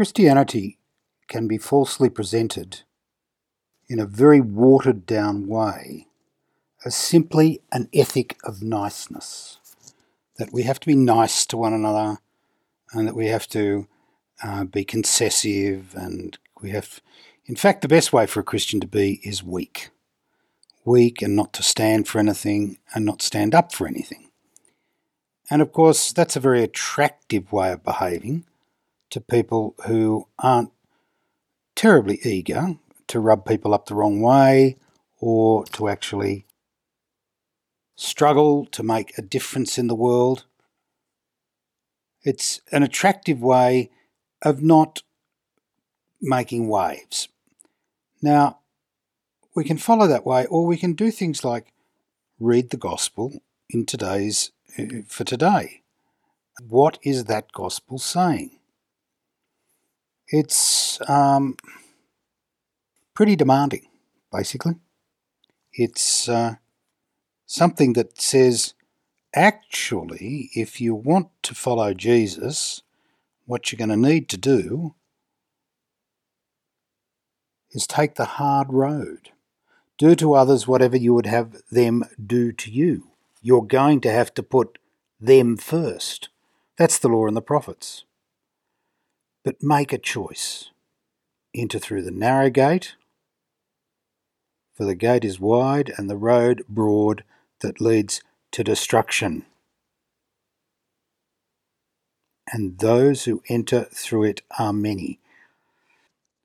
Christianity can be falsely presented in a very watered down way as simply an ethic of niceness. That we have to be nice to one another and that we have to uh, be concessive and we have. In fact, the best way for a Christian to be is weak. Weak and not to stand for anything and not stand up for anything. And of course, that's a very attractive way of behaving to people who aren't terribly eager to rub people up the wrong way or to actually struggle to make a difference in the world. It's an attractive way of not making waves. Now, we can follow that way, or we can do things like read the gospel in today's uh, for today. What is that gospel saying? It's um, pretty demanding, basically. It's uh, something that says, actually, if you want to follow Jesus, what you're going to need to do is take the hard road. Do to others whatever you would have them do to you. You're going to have to put them first. That's the law and the prophets. But make a choice. Enter through the narrow gate, for the gate is wide and the road broad that leads to destruction. And those who enter through it are many.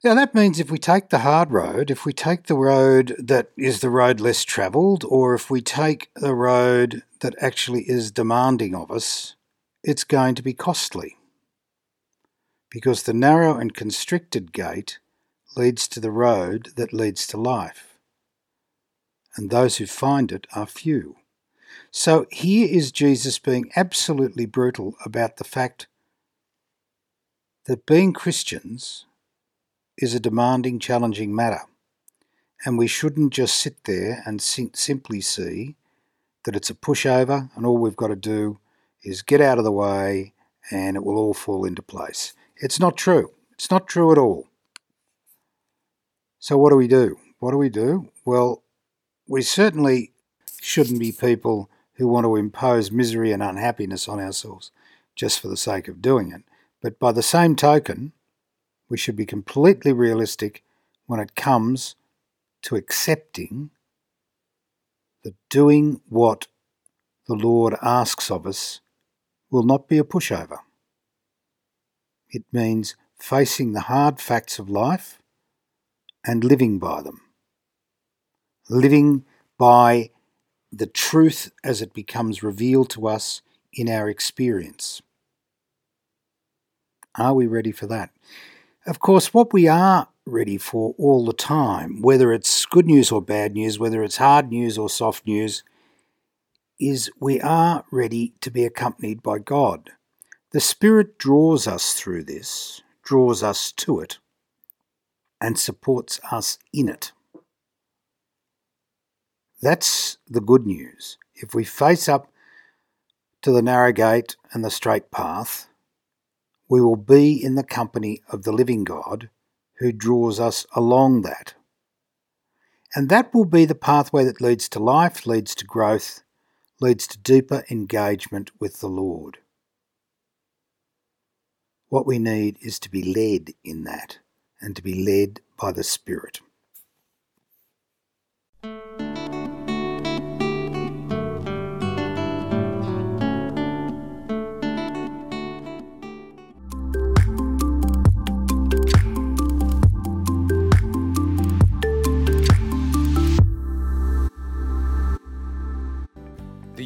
Now, that means if we take the hard road, if we take the road that is the road less travelled, or if we take the road that actually is demanding of us, it's going to be costly. Because the narrow and constricted gate leads to the road that leads to life, and those who find it are few. So here is Jesus being absolutely brutal about the fact that being Christians is a demanding, challenging matter. And we shouldn't just sit there and simply see that it's a pushover and all we've got to do is get out of the way and it will all fall into place. It's not true. It's not true at all. So, what do we do? What do we do? Well, we certainly shouldn't be people who want to impose misery and unhappiness on ourselves just for the sake of doing it. But by the same token, we should be completely realistic when it comes to accepting that doing what the Lord asks of us will not be a pushover. It means facing the hard facts of life and living by them. Living by the truth as it becomes revealed to us in our experience. Are we ready for that? Of course, what we are ready for all the time, whether it's good news or bad news, whether it's hard news or soft news, is we are ready to be accompanied by God. The Spirit draws us through this, draws us to it, and supports us in it. That's the good news. If we face up to the narrow gate and the straight path, we will be in the company of the living God who draws us along that. And that will be the pathway that leads to life, leads to growth, leads to deeper engagement with the Lord. What we need is to be led in that and to be led by the Spirit.